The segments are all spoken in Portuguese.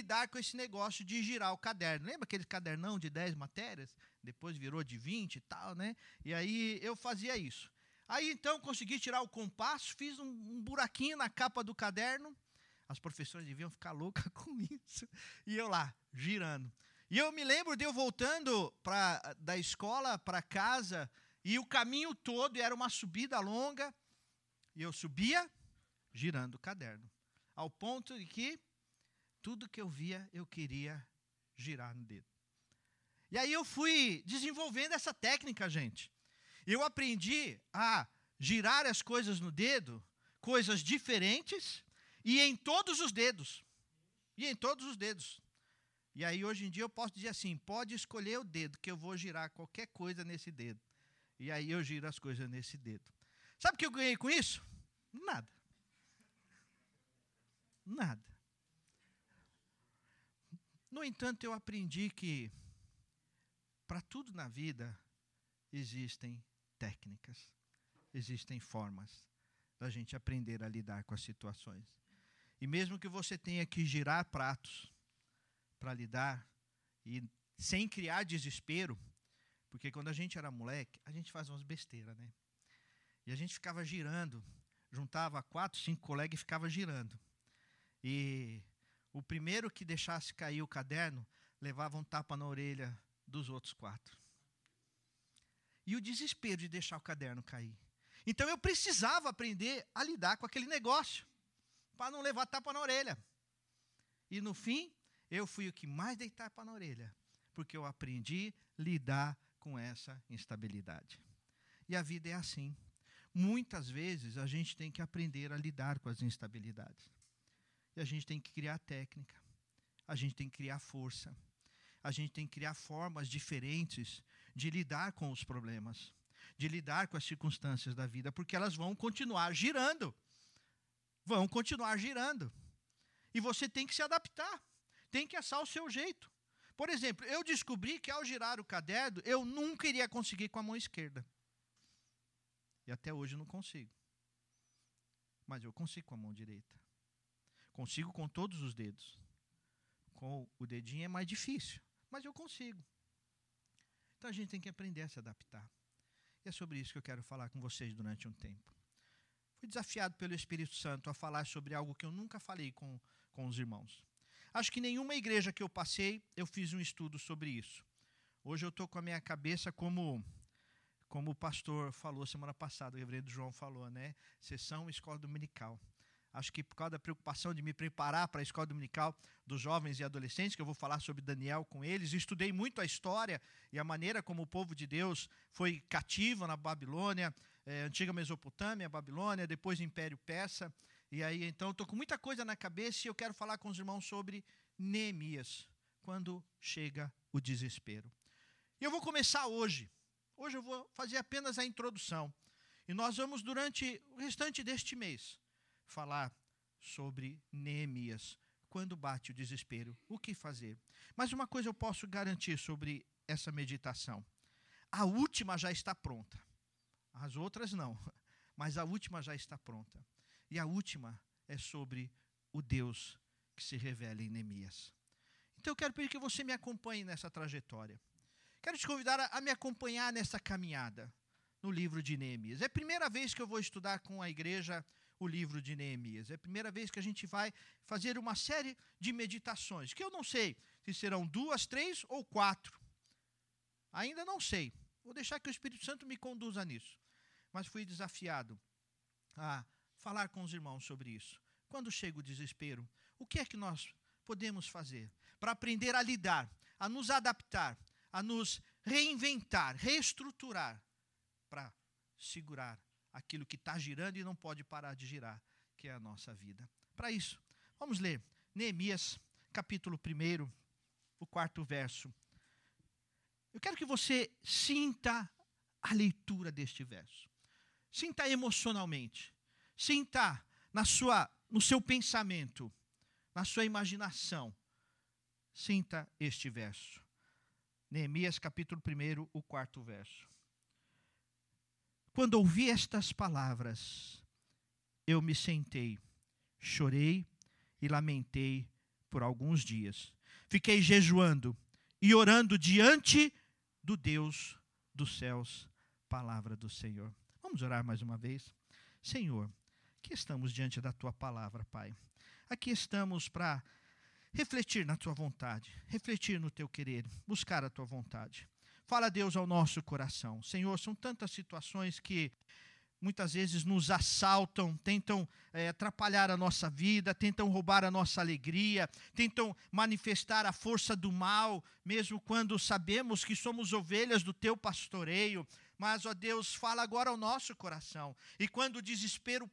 lidar com esse negócio de girar o caderno. Lembra aquele cadernão de 10 matérias? Depois virou de 20 e tal, né? E aí eu fazia isso. Aí então consegui tirar o compasso, fiz um, um buraquinho na capa do caderno. As professoras deviam ficar loucas com isso. E eu lá, girando. E eu me lembro de eu voltando pra, da escola para casa, e o caminho todo era uma subida longa, e eu subia girando o caderno. Ao ponto de que tudo que eu via eu queria girar no dedo. E aí eu fui desenvolvendo essa técnica, gente. Eu aprendi a girar as coisas no dedo, coisas diferentes, e em todos os dedos. E em todos os dedos. E aí, hoje em dia, eu posso dizer assim: pode escolher o dedo, que eu vou girar qualquer coisa nesse dedo. E aí eu giro as coisas nesse dedo. Sabe o que eu ganhei com isso? Nada. Nada. No entanto, eu aprendi que para tudo na vida existem técnicas, existem formas da gente aprender a lidar com as situações. E mesmo que você tenha que girar pratos, para lidar e sem criar desespero, porque quando a gente era moleque, a gente fazia umas besteiras, né? E a gente ficava girando, juntava quatro, cinco colegas e ficava girando. E o primeiro que deixasse cair o caderno levava um tapa na orelha dos outros quatro. E o desespero de deixar o caderno cair. Então eu precisava aprender a lidar com aquele negócio, para não levar tapa na orelha. E no fim, eu fui o que mais dei tapa na orelha, porque eu aprendi a lidar com essa instabilidade. E a vida é assim. Muitas vezes a gente tem que aprender a lidar com as instabilidades. A gente tem que criar técnica. A gente tem que criar força. A gente tem que criar formas diferentes de lidar com os problemas, de lidar com as circunstâncias da vida, porque elas vão continuar girando. Vão continuar girando. E você tem que se adaptar tem que assar o seu jeito. Por exemplo, eu descobri que ao girar o caderno, eu nunca iria conseguir com a mão esquerda. E até hoje não consigo. Mas eu consigo com a mão direita. Consigo com todos os dedos. Com o dedinho é mais difícil, mas eu consigo. Então a gente tem que aprender a se adaptar. E é sobre isso que eu quero falar com vocês durante um tempo. Fui desafiado pelo Espírito Santo a falar sobre algo que eu nunca falei com, com os irmãos. Acho que nenhuma igreja que eu passei, eu fiz um estudo sobre isso. Hoje eu estou com a minha cabeça como como o pastor falou semana passada, o reverendo João falou, né? Sessão escola dominical. Acho que por causa da preocupação de me preparar para a escola dominical dos jovens e adolescentes, que eu vou falar sobre Daniel com eles, estudei muito a história e a maneira como o povo de Deus foi cativo na Babilônia, é, antiga Mesopotâmia, Babilônia, depois Império Persa. E aí, então, estou com muita coisa na cabeça e eu quero falar com os irmãos sobre Neemias, quando chega o desespero. E eu vou começar hoje. Hoje eu vou fazer apenas a introdução. E nós vamos, durante o restante deste mês, falar sobre Neemias, quando bate o desespero, o que fazer. Mas uma coisa eu posso garantir sobre essa meditação: a última já está pronta. As outras não, mas a última já está pronta. E a última é sobre o Deus que se revela em Neemias. Então eu quero pedir que você me acompanhe nessa trajetória. Quero te convidar a, me acompanhar nessa caminhada no livro de Neemias. É a primeira vez que eu vou estudar com a igreja o livro de Neemias. É a primeira vez que a gente vai fazer uma série de meditações, que eu não sei se serão duas, três ou quatro. Ainda não sei. Vou deixar que o Espírito Santo me conduza nisso. Mas fui desafiado a falar com os irmãos sobre isso. Quando chega o desespero, o que é que nós podemos fazer para aprender a lidar, a nos adaptar, a nos reinventar, reestruturar para segurar aquilo que está girando e não pode parar de girar, que é a nossa vida. Para isso, vamos ler Neemias, capítulo 1, o quarto verso. Eu quero que você sinta a leitura deste verso. Sinta emocionalmente. Sinta na sua, no seu pensamento, na sua imaginação. Sinta este verso. Neemias capítulo 1, o quarto verso. Quando ouvi estas palavras, eu me sentei, chorei e lamentei por alguns dias. Fiquei jejuando e orando diante do Deus dos céus. Palavra do Senhor. Vamos orar mais uma vez? Senhor, aqui estamos diante da tua palavra, Pai. Aqui estamos para refletir na tua vontade, refletir no teu querer, buscar a tua vontade. Fala, Deus, ao nosso coração. Senhor, são tantas situações que muitas vezes nos assaltam, tentam é, atrapalhar a nossa vida, tentam roubar a nossa alegria, tentam manifestar a força do mal, mesmo quando sabemos que somos ovelhas do teu pastoreio. Mas, ó Deus, fala agora ao nosso coração. E quando o desespero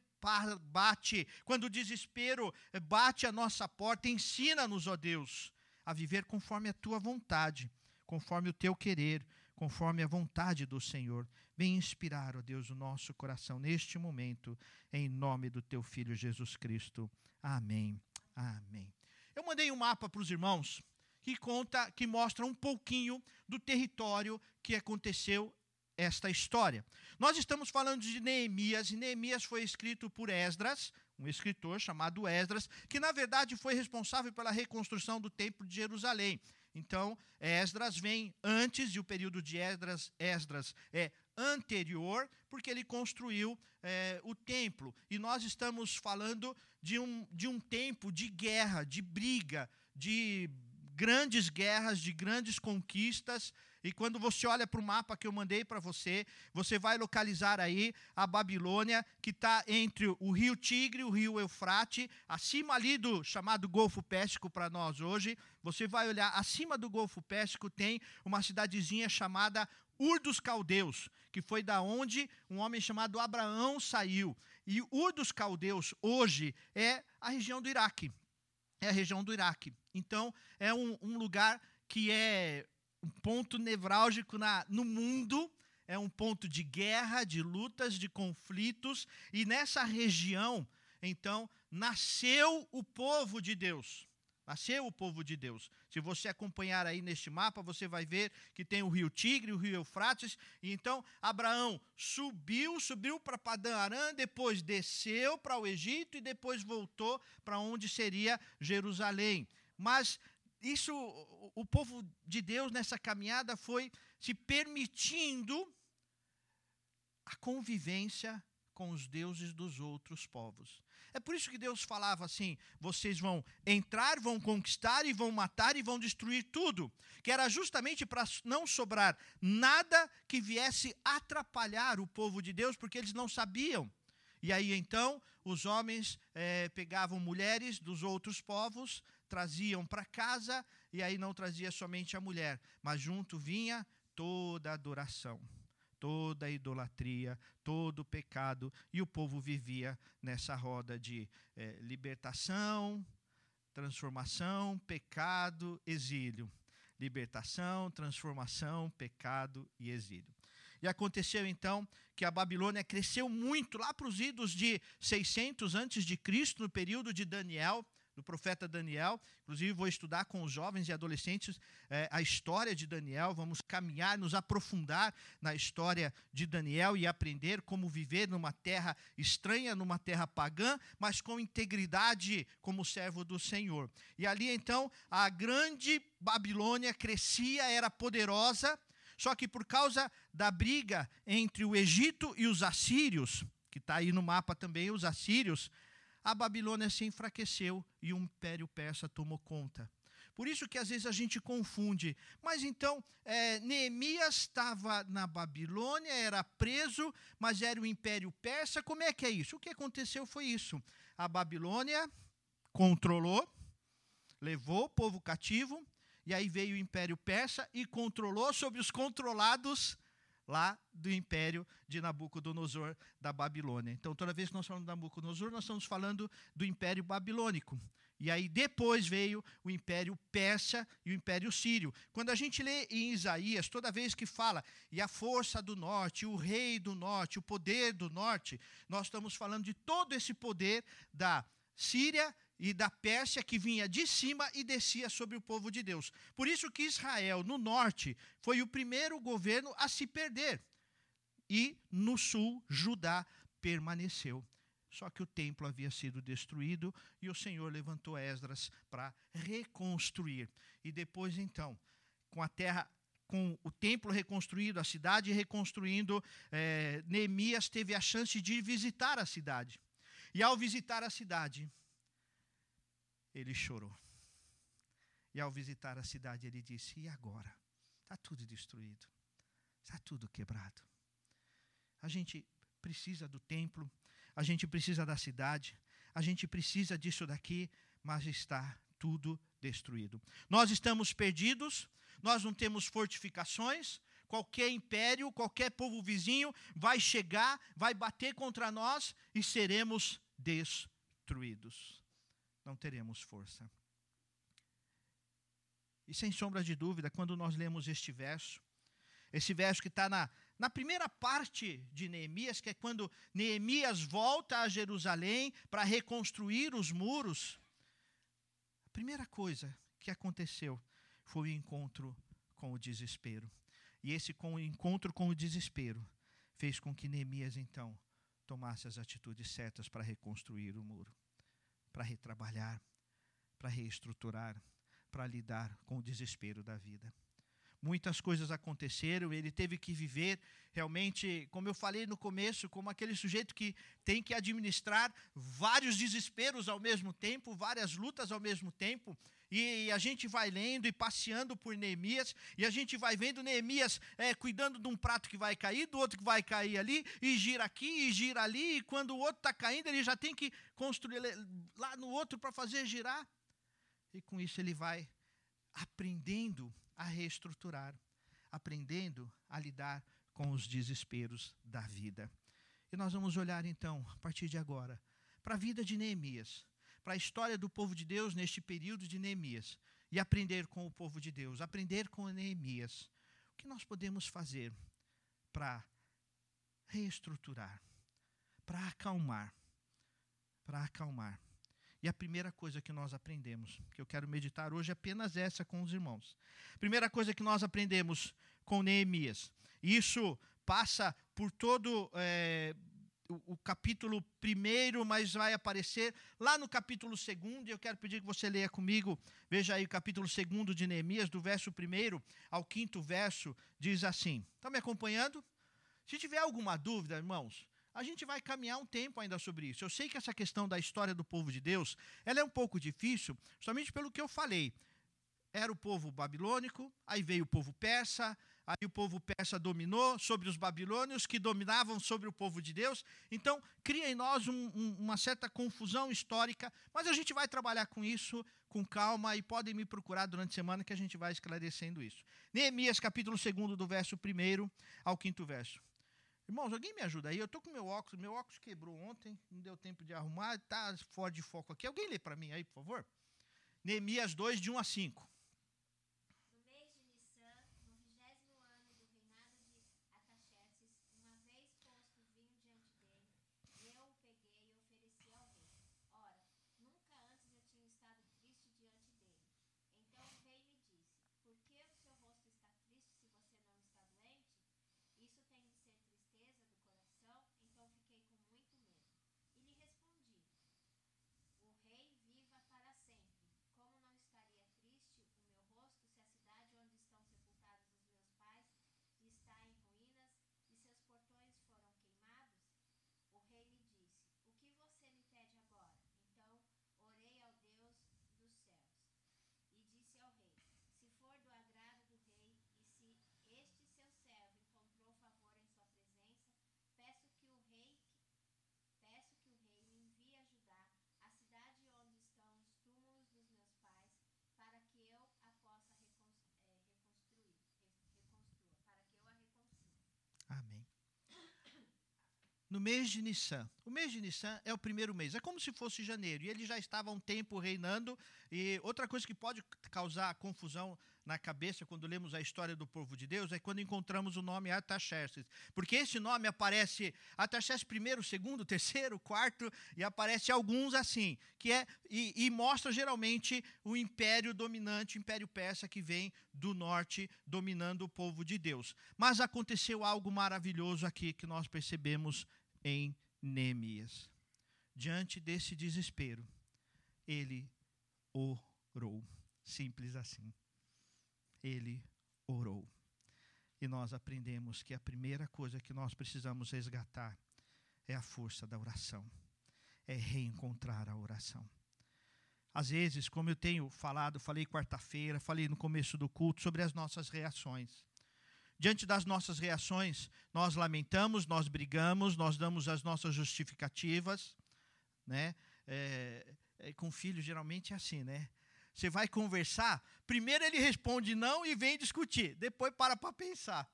bate, quando o desespero eh, bate a nossa porta, ensina-nos, ó Deus, a viver conforme a tua vontade, conforme o teu querer, conforme a vontade do Senhor. Vem inspirar, ó Deus, o nosso coração neste momento, em nome do teu Filho Jesus Cristo. Amém. Amém. Eu mandei um mapa para os irmãos que conta, que mostra um pouquinho do território que aconteceu esta história. Nós estamos falando de Neemias, e Neemias foi escrito por Esdras, um escritor chamado Esdras, que na verdade foi responsável pela reconstrução do Templo de Jerusalém. Então, Esdras vem antes, e o período de Esdras, Esdras é anterior, porque ele construiu é, o templo. E nós estamos falando de um, de um tempo de guerra, de briga, de grandes guerras, de grandes conquistas. E quando você olha para o mapa que eu mandei para você, você vai localizar aí a Babilônia, que está entre o rio Tigre e o rio Eufrate, acima ali do chamado Golfo Pérsico para nós hoje. Você vai olhar acima do Golfo Pérsico tem uma cidadezinha chamada Ur dos Caldeus, que foi da onde um homem chamado Abraão saiu. E Ur dos Caldeus hoje é a região do Iraque. É a região do Iraque. Então, é um, um lugar que é um ponto nevrálgico na, no mundo, é um ponto de guerra, de lutas, de conflitos, e nessa região, então, nasceu o povo de Deus. Nasceu o povo de Deus. Se você acompanhar aí neste mapa, você vai ver que tem o rio Tigre, o rio Eufrates. E então Abraão subiu, subiu para Padã Arã, depois desceu para o Egito e depois voltou para onde seria Jerusalém. Mas isso, o povo de Deus nessa caminhada foi se permitindo a convivência com os deuses dos outros povos. É por isso que Deus falava assim: vocês vão entrar, vão conquistar e vão matar e vão destruir tudo. Que era justamente para não sobrar nada que viesse atrapalhar o povo de Deus, porque eles não sabiam. E aí então os homens é, pegavam mulheres dos outros povos, traziam para casa, e aí não trazia somente a mulher, mas junto vinha toda a adoração toda a idolatria, todo o pecado, e o povo vivia nessa roda de é, libertação, transformação, pecado, exílio. Libertação, transformação, pecado e exílio. E aconteceu então que a Babilônia cresceu muito lá para os idos de 600 antes de Cristo, no período de Daniel do profeta Daniel. Inclusive, vou estudar com os jovens e adolescentes é, a história de Daniel. Vamos caminhar, nos aprofundar na história de Daniel e aprender como viver numa terra estranha, numa terra pagã, mas com integridade como servo do Senhor. E ali, então, a grande Babilônia crescia, era poderosa, só que por causa da briga entre o Egito e os assírios, que está aí no mapa também, os assírios, a Babilônia se enfraqueceu e o Império Persa tomou conta. Por isso que às vezes a gente confunde. Mas então, é, Neemias estava na Babilônia, era preso, mas era o Império Persa. Como é que é isso? O que aconteceu foi isso. A Babilônia controlou, levou o povo cativo, e aí veio o Império Persa e controlou sobre os controlados lá do império de Nabucodonosor da Babilônia. Então, toda vez que nós falamos de Nabucodonosor, nós estamos falando do império babilônico. E aí depois veio o império persa e o império sírio. Quando a gente lê em Isaías, toda vez que fala e a força do norte, o rei do norte, o poder do norte, nós estamos falando de todo esse poder da Síria e da Pérsia que vinha de cima e descia sobre o povo de Deus. Por isso que Israel, no norte, foi o primeiro governo a se perder. E no sul, Judá permaneceu. Só que o templo havia sido destruído e o Senhor levantou Esdras para reconstruir. E depois, então, com a terra, com o templo reconstruído, a cidade reconstruindo, é, Neemias teve a chance de visitar a cidade. E ao visitar a cidade, ele chorou. E ao visitar a cidade, ele disse: E agora? Está tudo destruído, está tudo quebrado. A gente precisa do templo, a gente precisa da cidade, a gente precisa disso daqui, mas está tudo destruído. Nós estamos perdidos, nós não temos fortificações, qualquer império, qualquer povo vizinho vai chegar, vai bater contra nós e seremos destruídos. Não teremos força. E sem sombra de dúvida, quando nós lemos este verso, esse verso que está na, na primeira parte de Neemias, que é quando Neemias volta a Jerusalém para reconstruir os muros, a primeira coisa que aconteceu foi o encontro com o desespero. E esse encontro com o desespero fez com que Neemias então tomasse as atitudes certas para reconstruir o muro, para retrabalhar, para reestruturar, para lidar com o desespero da vida muitas coisas aconteceram, ele teve que viver realmente, como eu falei no começo, como aquele sujeito que tem que administrar vários desesperos ao mesmo tempo, várias lutas ao mesmo tempo. E a gente vai lendo e passeando por Neemias, e a gente vai vendo Neemias é, cuidando de um prato que vai cair, do outro que vai cair ali, e gira aqui, e gira ali, e quando o outro está caindo, ele já tem que construir lá no outro para fazer girar. E com isso ele vai aprendendo a reestruturar, aprendendo a lidar com os desesperos da vida. E nós vamos olhar então, a partir de agora, para a vida de Neemias, para a história do povo de Deus neste período de Neemias, e aprender com o povo de Deus, aprender com Neemias. O que nós podemos fazer para reestruturar, para acalmar, para acalmar. E a primeira coisa que nós aprendemos, que eu quero meditar hoje, é apenas essa com os irmãos. Primeira coisa que nós aprendemos com Neemias. Isso passa por todo é, o, o, capítulo primeiro, mas vai aparecer lá no capítulo segundo. E eu quero pedir que você leia comigo. Veja aí o capítulo segundo de Neemias, do verso primeiro ao quinto verso, diz assim. Está me acompanhando? Se tiver alguma dúvida, irmãos, a gente vai caminhar um tempo ainda sobre isso. Eu sei que essa questão da história do povo de Deus, ela é um pouco difícil, somente pelo que eu falei. Era o povo babilônico, aí veio o povo persa, aí o povo persa dominou sobre os babilônios, que dominavam sobre o povo de Deus. Então, cria em nós um, um, uma certa confusão histórica, mas a gente vai trabalhar com isso com calma e podem me procurar durante a semana que a gente vai esclarecendo isso. Neemias, capítulo 2, do verso 1 ao 5 verso. Irmãos, alguém me ajuda aí? Eu estou com meu óculos, meu óculos quebrou ontem, não deu tempo de arrumar, está fora de foco aqui. Alguém lê para mim aí, por favor? Neemias 2, de 1 a 5. No mês de Nissan. O mês de Nissan é o primeiro mês, é como se fosse janeiro, e ele já estava há um tempo reinando. E outra coisa que pode causar confusão na cabeça quando lemos a história do povo de Deus é quando encontramos o nome Artaxerxes, porque esse nome aparece Artaxerxes primeiro, segundo, terceiro, quarto e aparece alguns assim, que é e, e mostra geralmente o império dominante, o império persa que vem do norte dominando o povo de Deus. Mas aconteceu algo maravilhoso aqui que nós percebemos em Neemias. diante desse desespero, ele orou. Simples assim. Ele orou. E nós aprendemos que a primeira coisa que nós precisamos resgatar é a força da oração, é reencontrar a oração. Às vezes, como eu tenho falado, falei quarta-feira, falei no começo do culto sobre as nossas reações. Diante das nossas reações, nós lamentamos, nós brigamos, nós damos as nossas justificativas, né? É, é, com filho geralmente é assim, né? Você vai conversar, primeiro ele responde não e vem discutir, depois para para pensar.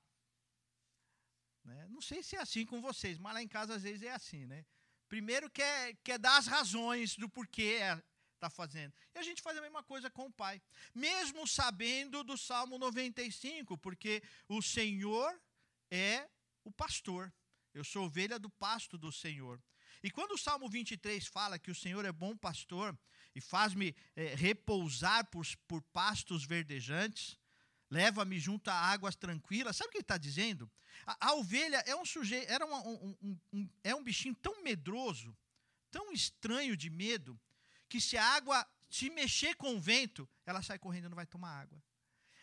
Né? Não sei se é assim com vocês, mas lá em casa às vezes é assim, né? Primeiro quer, quer dar as razões do porquê está fazendo. E a gente faz a mesma coisa com o pai. Mesmo sabendo do Salmo 95, porque o Senhor é o pastor. Eu sou ovelha do pasto do Senhor. E quando o Salmo 23 fala que o Senhor é bom pastor e faz-me é, repousar por, por pastos verdejantes, leva-me junto a águas tranquilas, sabe o que ele está dizendo? A, a, ovelha é um sujeito, era um, um, um, é um bichinho tão medroso, tão estranho de medo, que se a água se mexer com o vento, ela sai correndo e não vai tomar água.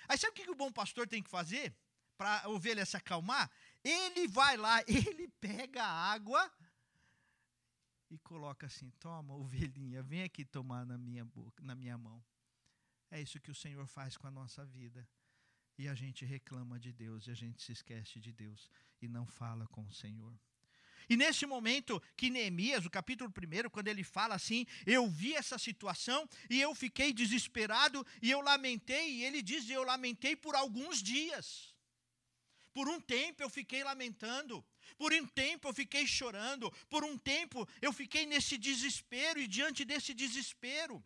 Aí sabe o que o bom pastor tem que fazer para a ovelha se acalmar? Ele vai lá, ele pega a água e coloca assim: toma, ovelhinha, vem aqui tomar na minha boca, na minha mão. É isso que o Senhor faz com a nossa vida. E a gente reclama de Deus, e a gente se esquece de Deus e não fala com o Senhor. E nesse momento que Neemias, o capítulo 1, quando ele fala assim, eu vi essa situação e eu fiquei desesperado e eu lamentei, e ele diz: eu lamentei por alguns dias. Por um tempo eu fiquei lamentando, por um tempo eu fiquei chorando, por um tempo eu fiquei nesse desespero e diante desse desespero,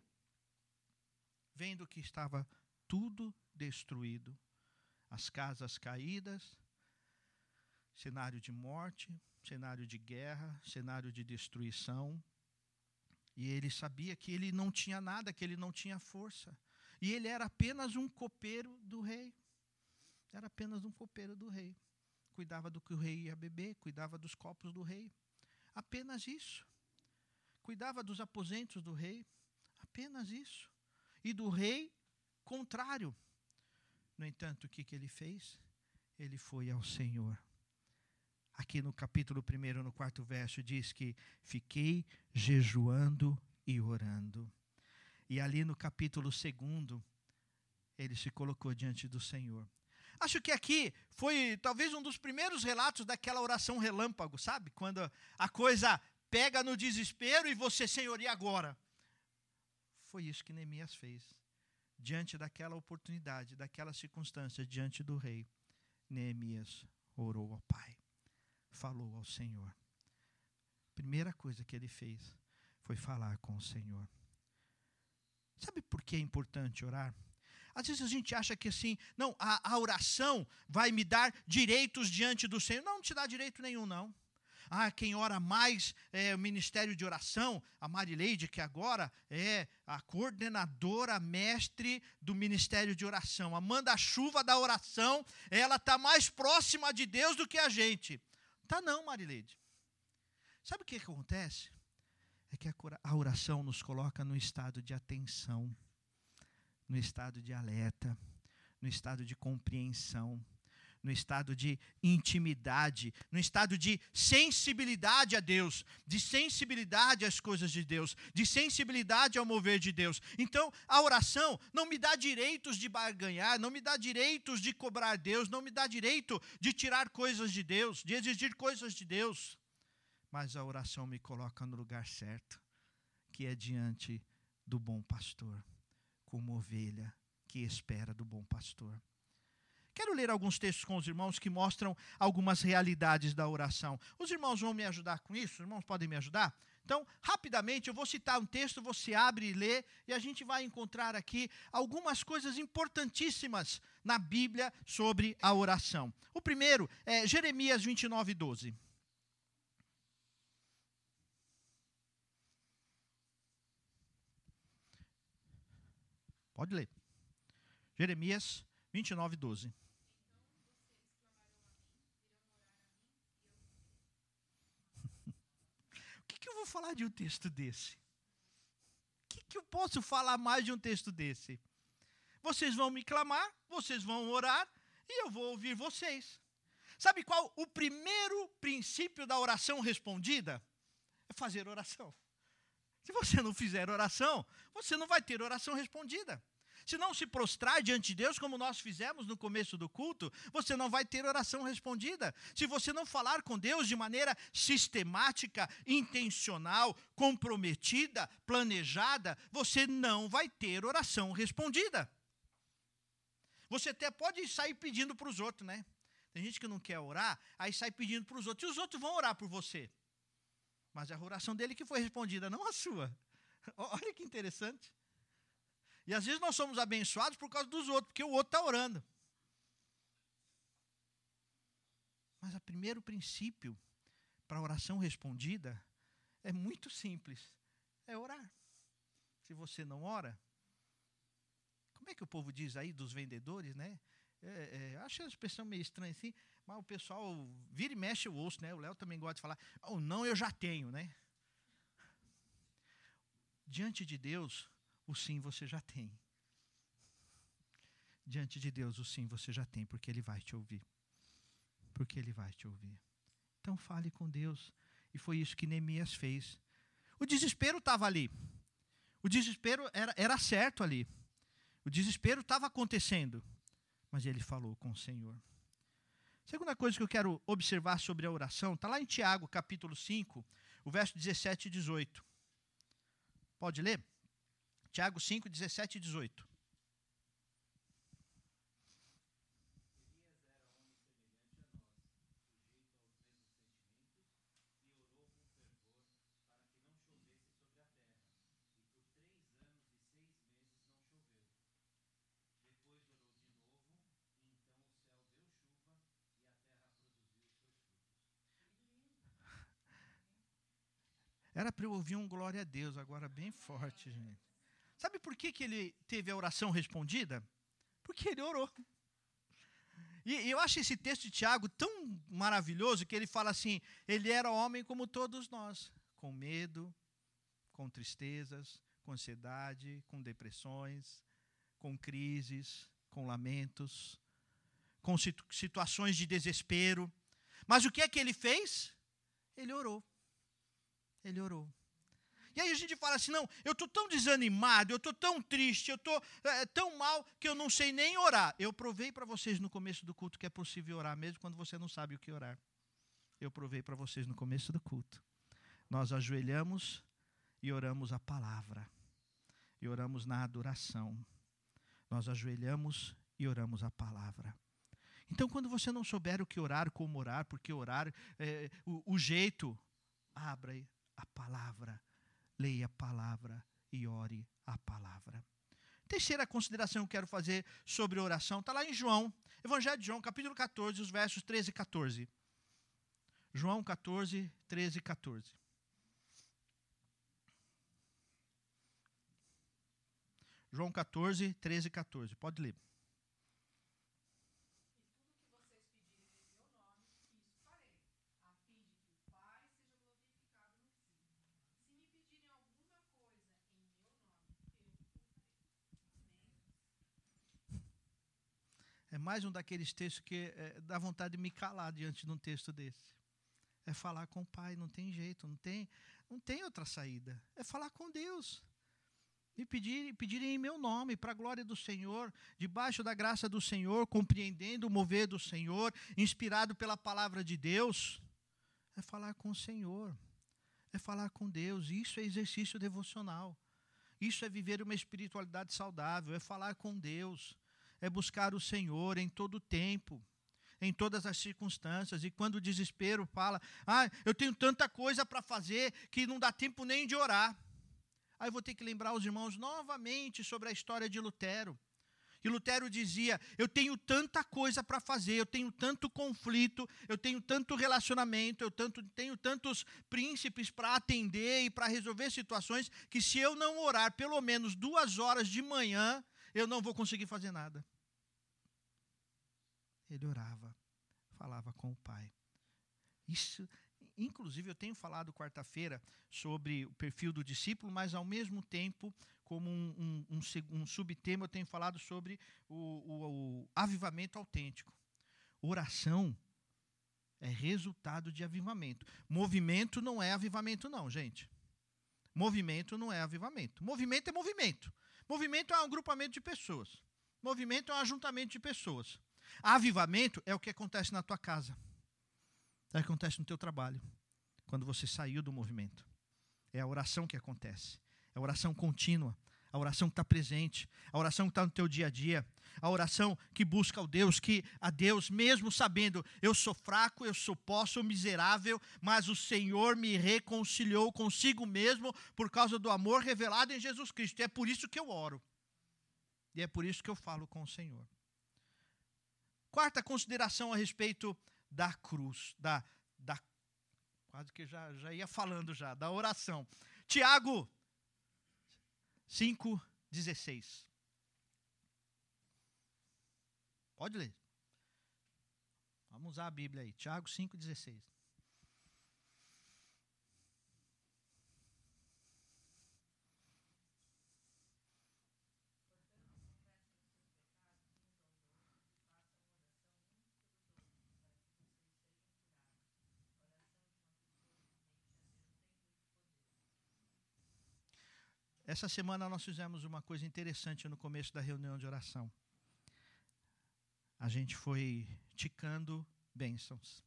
vendo que estava tudo destruído, as casas caídas, cenário de morte, cenário de guerra, cenário de destruição. E ele sabia que ele não tinha nada, que ele não tinha força. E ele era apenas um copeiro do rei. Era apenas um copeiro do rei. Cuidava do que o rei ia beber, cuidava dos copos do rei. Apenas isso. Cuidava dos aposentos do rei. Apenas isso. E do rei, contrário. No entanto, o que, que ele fez? Ele foi ao Senhor aqui no capítulo 1, no quarto verso, diz que fiquei jejuando e orando. E ali no capítulo 2, ele se colocou diante do Senhor. Acho que aqui foi talvez um dos primeiros relatos daquela oração relâmpago, sabe? Quando a coisa pega no desespero e você, Senhor, e agora? Foi isso que Neemias fez. Diante daquela oportunidade, daquela circunstância, diante do rei, Neemias orou ao Pai falou ao Senhor. Primeira coisa que ele fez foi falar com o Senhor. Sabe por que é importante orar? Às vezes a gente acha que assim, não, a, a oração vai me dar direitos diante do Senhor. Não, não te dá direito nenhum, não. Ah, quem ora mais é o ministério de oração, a Marileide, que agora é a coordenadora mestre do ministério de oração, a manda-chuva da oração, ela está mais próxima de Deus do que a gente. Tá não, Marileide. Sabe o que acontece? É que a oração nos coloca no estado de atenção, no estado de alerta, no estado de compreensão no estado de intimidade, no estado de sensibilidade a Deus, de sensibilidade às coisas de Deus, de sensibilidade ao mover de Deus. Então, a oração não me dá direitos de barganhar, não me dá direitos de cobrar Deus, não me dá direito de tirar coisas de Deus, de exigir coisas de Deus. Mas a oração me coloca no lugar certo, que é diante do bom pastor, como ovelha que espera do bom pastor. Quero ler alguns textos com os irmãos que mostram algumas realidades da oração. Os irmãos vão me ajudar com isso? Os irmãos podem me ajudar? Então, rapidamente, eu vou citar um texto, você abre e lê, e a gente vai encontrar aqui algumas coisas importantíssimas na Bíblia sobre a oração. O primeiro é Jeremias 29, 12. Pode ler. Jeremias 29, 12. falar de um texto desse? O que, que eu posso falar mais de um texto desse? Vocês vão me clamar, vocês vão orar e eu vou ouvir vocês. Sabe qual o primeiro princípio da oração respondida? É fazer oração. Se você não fizer oração, você não vai ter oração respondida. Se não se prostrar diante de Deus, como nós fizemos no começo do culto, você não vai ter oração respondida. Se você não falar com Deus de maneira sistemática, intencional, comprometida, planejada, você não vai ter oração respondida. Você até pode sair pedindo para os outros, né? Tem gente que não quer orar, aí sai pedindo para os outros, e os outros vão orar por você. Mas é a oração dele que foi respondida, não a sua. Olha que interessante. E às vezes nós somos abençoados por causa dos outros, porque o outro está orando. Mas o primeiro princípio para a oração respondida é muito simples: é orar. Se você não ora, como é que o povo diz aí dos vendedores, né? É, é, acho a expressão meio estranha assim, mas o pessoal vira e mexe o osso, né? O Léo também gosta de falar, oh, não, eu já tenho, né? Diante de Deus, o sim você já tem. Diante de Deus, o sim você já tem, porque Ele vai te ouvir. Porque Ele vai te ouvir. Então fale com Deus. E foi isso que Neemias fez. O desespero estava ali. O desespero era, era certo ali. O desespero estava acontecendo mas ele falou com o Senhor. Segunda coisa que eu quero observar sobre a oração, está lá em Tiago, capítulo 5, o verso 17 e 18. Pode ler? Tiago 5, 17 e 18. Era para eu ouvir um glória a Deus, agora bem forte, gente. Sabe por que, que ele teve a oração respondida? Porque ele orou. E, eu acho esse texto de Tiago tão maravilhoso que ele fala assim: ele era homem como todos nós, com medo, com tristezas, com ansiedade, com depressões, com crises, com lamentos, com situ situações de desespero. Mas o que é que ele fez? Ele orou. Ele orou. E aí a gente fala assim: não, eu estou tão desanimado, eu estou tão triste, eu estou é, tão mal que eu não sei nem orar. Eu provei para vocês no começo do culto que é possível orar, mesmo quando você não sabe o que orar. Eu provei para vocês no começo do culto. Nós ajoelhamos e oramos a palavra, e oramos na adoração. Nós ajoelhamos e oramos a palavra. Então, quando você não souber o que orar, como orar, porque orar, é, o, o jeito, abra a palavra, leia a palavra e ore a palavra. Terceira consideração que eu quero fazer sobre oração está lá em João, Evangelho de João, capítulo 14, os versos 13 e 14. João 14, 13 e 14. João 14, 13 e 14. Pode ler. É mais um daqueles textos que é, dá vontade de me calar diante de um texto desse. É falar com o Pai, não tem jeito, não tem, não tem outra saída. É falar com Deus. E pedir, pedir em meu nome, para a glória do Senhor, debaixo da graça do Senhor, compreendendo o mover do Senhor, inspirado pela palavra de Deus. É falar com o Senhor. É falar com Deus. Isso é exercício devocional. Isso é viver uma espiritualidade saudável. É falar com Deus é buscar o Senhor em todo o tempo, em todas as circunstâncias. E quando o desespero fala, ah, eu tenho tanta coisa para fazer que não dá tempo nem de orar. Aí vou ter que lembrar os irmãos novamente sobre a história de Lutero. E Lutero dizia: Eu tenho tanta coisa para fazer, eu tenho tanto conflito, eu tenho tanto relacionamento, eu tanto, tenho tantos príncipes para atender e para resolver situações, que se eu não orar pelo menos duas horas de manhã, eu não vou conseguir fazer nada. Ele orava, falava com o Pai. Isso, inclusive, eu tenho falado quarta-feira sobre o perfil do discípulo, mas ao mesmo tempo, como um, um, um, um subtema, eu tenho falado sobre o, o, o avivamento autêntico. Oração é resultado de avivamento. Movimento não é avivamento, não, gente. Movimento não é avivamento. Movimento é movimento. Movimento é um agrupamento de pessoas. Movimento é um ajuntamento de pessoas. Avivamento é o que acontece na tua casa. É o que acontece no teu trabalho. Quando você saiu do movimento. É a oração que acontece. É a oração contínua. A oração que está presente. A oração que está no teu dia a dia. A oração que busca o Deus, que a Deus, mesmo sabendo, eu sou fraco, eu sou posso, miserável, mas o Senhor me reconciliou consigo mesmo por causa do amor revelado em Jesus Cristo. E é por isso que eu oro. E é por isso que eu falo com o Senhor. Quarta consideração a respeito da cruz, da, da quase que já, já ia falando já, da oração. Tiago 5,16. Pode ler. Vamos usar a Bíblia aí. Tiago 5,16. Essa semana nós fizemos uma coisa interessante no começo da reunião de oração. A gente foi ticando bênçãos.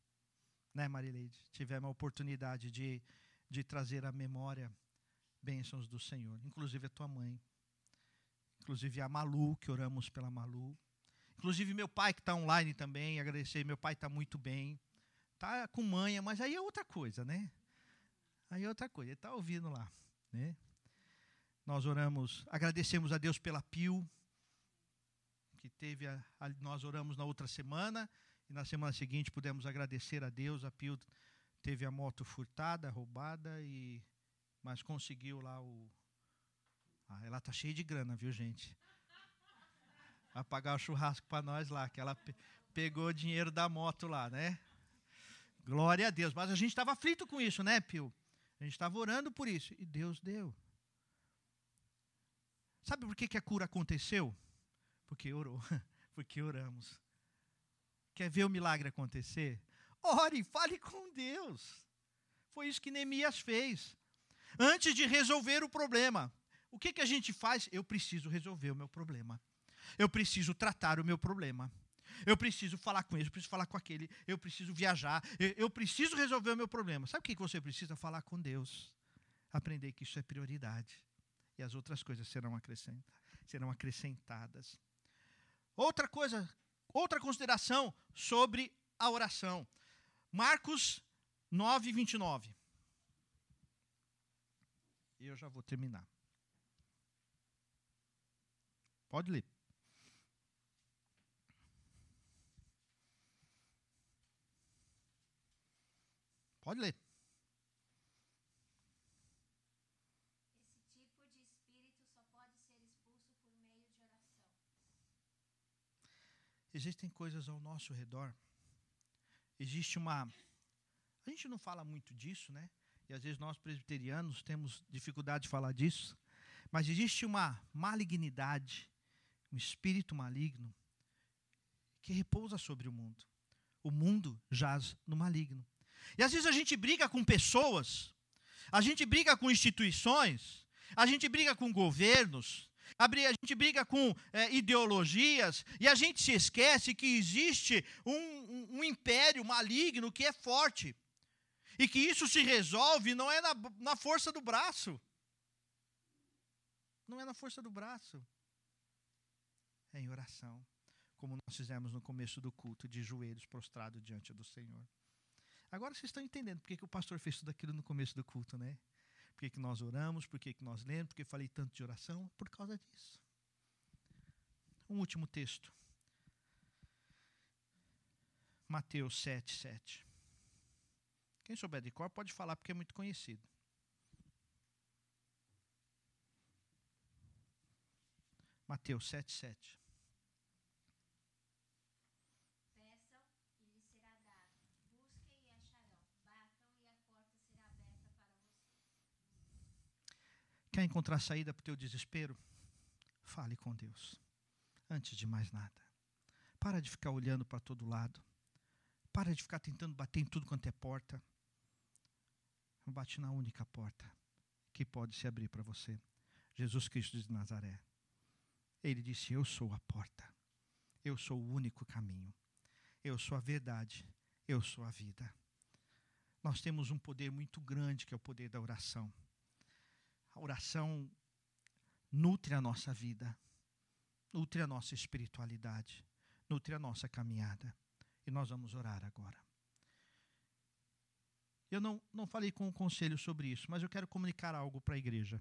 Né, Marileide? Tivemos a oportunidade de, de trazer à memória bênçãos do Senhor. Inclusive a tua mãe. Inclusive a Malu, que oramos pela Malu. Inclusive meu pai que está online também, agradecer. Meu pai está muito bem. Está com manha, mas aí é outra coisa, né? Aí é outra coisa. Ele está ouvindo lá, né? Nós oramos, agradecemos a Deus pela Pio, que teve a, a, nós oramos na outra semana e na semana seguinte pudemos agradecer a Deus. A Pio teve a moto furtada, roubada e mas conseguiu lá o ah, ela tá cheia de grana, viu, gente? Vai pagar o churrasco para nós lá, que ela pe pegou o dinheiro da moto lá, né? Glória a Deus. Mas a gente estava aflito com isso, né, Pio? A gente estava orando por isso e Deus deu. Sabe por que, que a cura aconteceu? Porque orou, porque oramos. Quer ver o milagre acontecer? Ore, fale com Deus. Foi isso que Neemias fez. Antes de resolver o problema, o que, que a gente faz? Eu preciso resolver o meu problema. Eu preciso tratar o meu problema. Eu preciso falar com ele, eu preciso falar com aquele, eu preciso viajar, eu, eu preciso resolver o meu problema. Sabe o que, que você precisa? Falar com Deus. Aprender que isso é prioridade e as outras coisas serão, serão acrescentadas. Outra coisa, outra consideração sobre a oração. Marcos 9, 29. E eu já vou terminar. Pode ler. Pode ler. Existem coisas ao nosso redor. Existe uma. A gente não fala muito disso, né? E às vezes nós presbiterianos temos dificuldade de falar disso. Mas existe uma malignidade, um espírito maligno, que repousa sobre o mundo. O mundo jaz no maligno. E às vezes a gente briga com pessoas, a gente briga com instituições, a gente briga com governos, a gente briga com é, ideologias e a gente se esquece que existe um, um, um, império maligno que é forte. E que isso se resolve não é na, na força do braço. Não é na força do braço. É em oração. Como nós fizemos no começo do culto, de joelhos prostrados diante do Senhor. Agora vocês estão entendendo porque que o pastor fez tudo aquilo no começo do culto, né? Por que, nós oramos, por que, que nós lemos, por que falei tanto de oração? Por causa disso. Um último texto. Mateus 7, 7. Quem souber de cor pode falar porque é muito conhecido. Mateus 7, 7. Quer encontrar saída para o teu desespero? Fale com Deus. Antes de mais nada. Para de ficar olhando para todo lado. Para de ficar tentando bater em tudo quanto é porta. Bate na única porta que pode se abrir para você. Jesus Cristo de Nazaré. Ele disse: Eu sou a porta. Eu sou o único caminho. Eu sou a verdade. Eu sou a vida. Nós temos um poder muito grande que é o poder da oração. A oração nutre a nossa vida, nutre a nossa espiritualidade, nutre a nossa caminhada. E nós vamos orar agora. Eu não, não falei com o conselho sobre isso, mas eu quero comunicar algo para a igreja,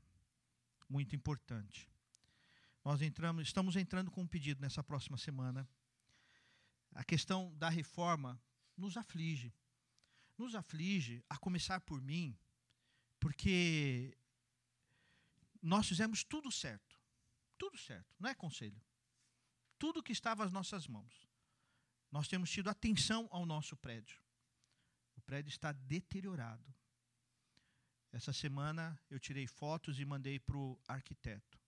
muito importante. Nós entramos, estamos entrando com um pedido nessa próxima semana. A questão da reforma nos aflige. Nos aflige, a começar por mim, porque nós fizemos tudo certo. Tudo certo, não é conselho. Tudo que estava às nossas mãos. Nós temos tido atenção ao nosso prédio. O prédio está deteriorado. Essa semana eu tirei fotos e mandei para o arquiteto.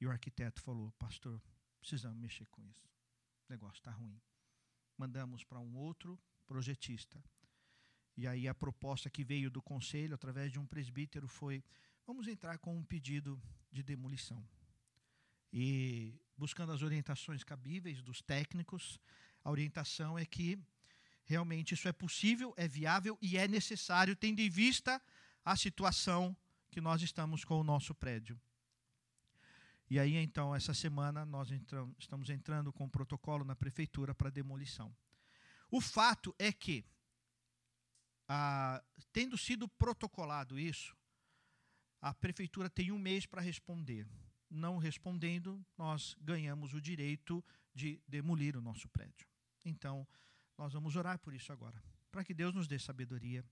E o arquiteto falou: Pastor, precisamos mexer com isso. O negócio está ruim. Mandamos para um outro projetista. E aí a proposta que veio do conselho, através de um presbítero, foi: vamos entrar com um pedido de demolição. E buscando as orientações cabíveis dos técnicos, a orientação é que realmente isso é possível, é viável e é necessário, tendo em vista a situação que nós estamos com o nosso prédio. E aí, então, essa semana, nós entramos, estamos entrando com um protocolo na prefeitura para demolição. O fato é que, ah, tendo sido protocolado isso, a prefeitura tem um mês para responder. Não respondendo, nós ganhamos o direito de demolir o nosso prédio. Então, nós vamos orar por isso agora, para que Deus nos dê sabedoria,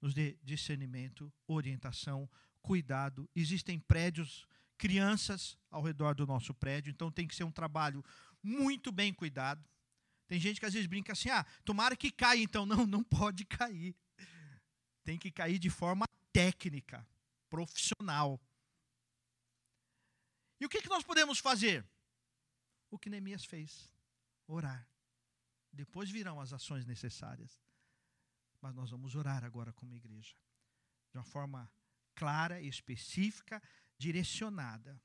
nos dê discernimento, orientação, cuidado. Existem prédios, crianças ao redor do nosso prédio, então tem que ser um trabalho muito bem cuidado. Tem gente que às vezes brinca assim: ah, tomara que caia, então. Não, não pode cair. Tem que cair de forma técnica profissional. E o que, que nós podemos fazer? O que Neemias fez: orar. Depois virão as ações necessárias. Mas nós vamos orar agora como igreja, de uma forma clara, específica, direcionada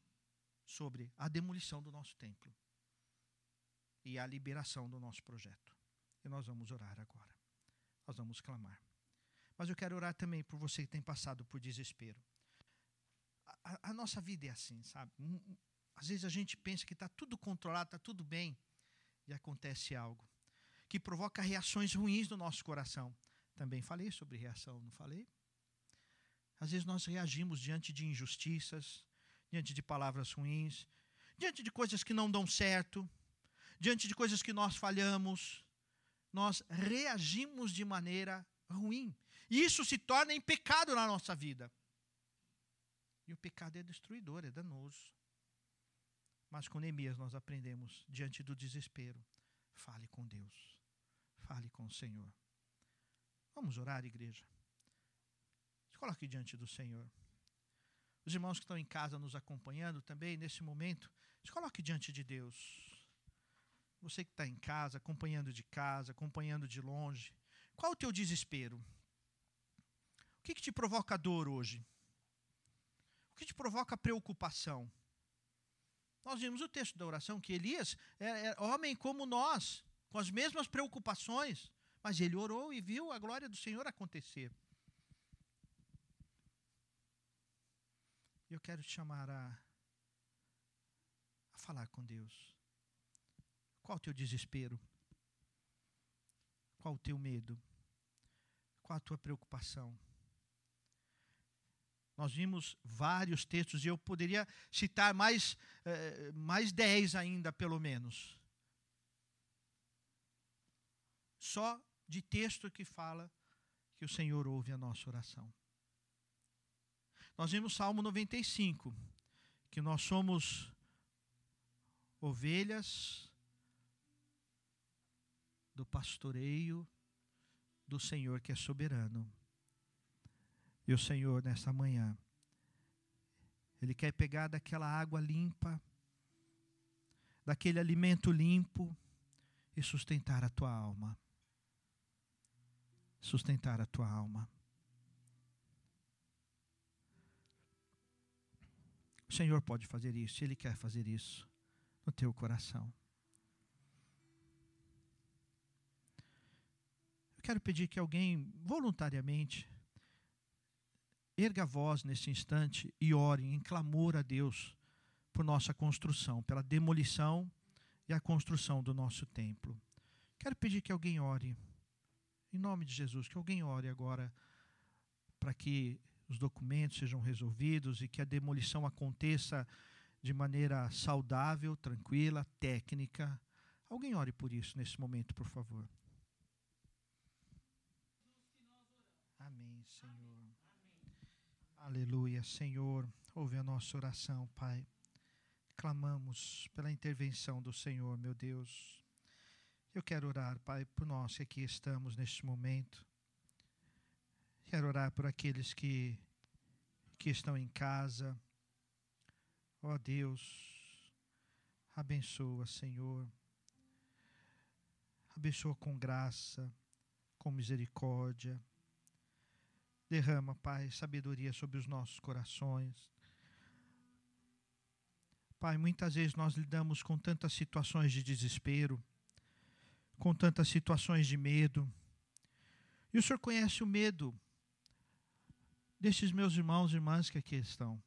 sobre a demolição do nosso templo e a liberação do nosso projeto. E nós vamos orar agora. Nós vamos clamar. Mas eu quero orar também por você que tem passado por desespero a, a, nossa vida é assim, sabe? Às vezes a gente pensa que está tudo controlado, está tudo bem, e acontece algo que provoca reações ruins no nosso coração. Também falei sobre reação, não falei? Às vezes nós reagimos diante de injustiças, diante de palavras ruins, diante de coisas que não dão certo, diante de coisas que nós falhamos. Nós reagimos de maneira ruim. E isso se torna em pecado na nossa vida. E o pecado é destruidor, é danoso. Mas com Neemias nós aprendemos, diante do desespero, fale com Deus, fale com o Senhor. Vamos orar, igreja. Se coloque diante do Senhor. Os irmãos que estão em casa nos acompanhando também, nesse momento, se coloque diante de Deus. Você que está em casa, acompanhando de casa, acompanhando de longe, qual o teu desespero? O que, que te provoca dor hoje? O que te provoca preocupação? Nós vimos o texto da oração que Elias é, é homem como nós, com as mesmas preocupações, mas ele orou e viu a glória do Senhor acontecer. Eu quero te chamar a, a falar com Deus. Qual o teu desespero? Qual o teu medo? Qual a tua preocupação? Nós vimos vários textos e eu poderia citar mais, eh, mais dez ainda, pelo menos. Só de texto que fala que o Senhor ouve a nossa oração. Nós vimos Salmo 95, que nós somos ovelhas do pastoreio do Senhor que é soberano. E o Senhor, nessa manhã, Ele quer pegar daquela água limpa, daquele alimento limpo e sustentar a tua alma. Sustentar a tua alma. O Senhor pode fazer isso, Ele quer fazer isso no teu coração. Eu quero pedir que alguém voluntariamente erga a voz nesse instante e ore em clamor a Deus por nossa construção, pela demolição e a construção do nosso templo. Quero pedir que alguém ore, em nome de Jesus, que alguém ore agora para que os documentos sejam resolvidos e que a demolição aconteça de maneira saudável, tranquila, técnica. Alguém ore por isso nesse momento, por favor. Amém, Senhor. Aleluia, Senhor. Ouve a nossa oração, Pai. Clamamos pela intervenção do Senhor, meu Deus. Eu quero orar, Pai, por nós que aqui estamos neste momento. Quero orar por aqueles que, que estão em casa. Ó oh, Deus, abençoa, Senhor. Abençoa com graça, com misericórdia. Derrama, Pai, sabedoria sobre os nossos corações. Pai, muitas vezes nós lidamos com tantas situações de desespero, com tantas situações de medo. E o Senhor conhece o medo desses meus irmãos e irmãs que aqui estão.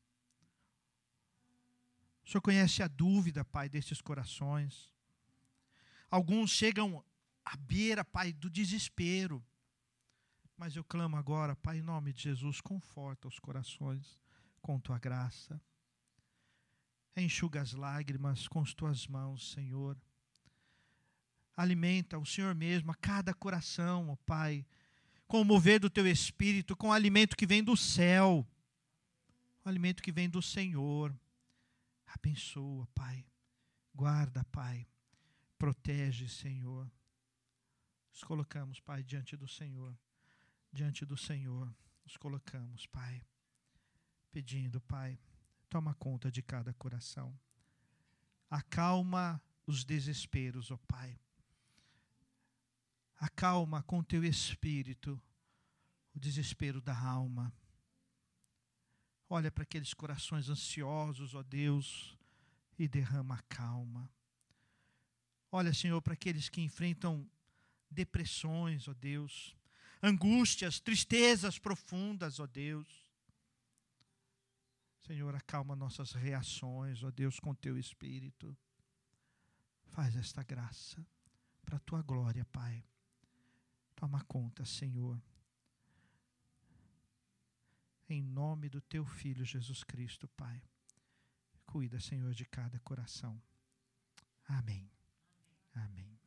O Senhor conhece a dúvida, Pai, desses corações. Alguns chegam à beira, Pai, do desespero. Mas eu clamo agora, Pai, em nome de Jesus, conforta os corações com tua graça. Enxuga as lágrimas com as tuas mãos, Senhor. Alimenta o Senhor mesmo a cada coração, ó Pai, com o mover do teu espírito, com o alimento que vem do céu, o alimento que vem do Senhor. Abençoa, Pai. Guarda, Pai. Protege, Senhor. Nos colocamos, Pai, diante do Senhor. Diante do Senhor. Nos colocamos, Pai. Pedindo, Pai, toma conta de cada coração. Acalma os desesperos, ó oh Pai. Acalma com teu espírito o desespero da alma. Olha para aqueles corações ansiosos, ó Deus, e derrama calma. Olha, Senhor, para aqueles que enfrentam depressões, ó Deus, angústias, tristezas profundas, ó Deus. Senhor, acalma nossas reações, ó Deus, com teu espírito. Faz esta graça para a tua glória, Pai. Toma conta, Senhor. Em nome do teu filho Jesus Cristo, Pai. Cuida, Senhor, de cada coração. Amém. Amém.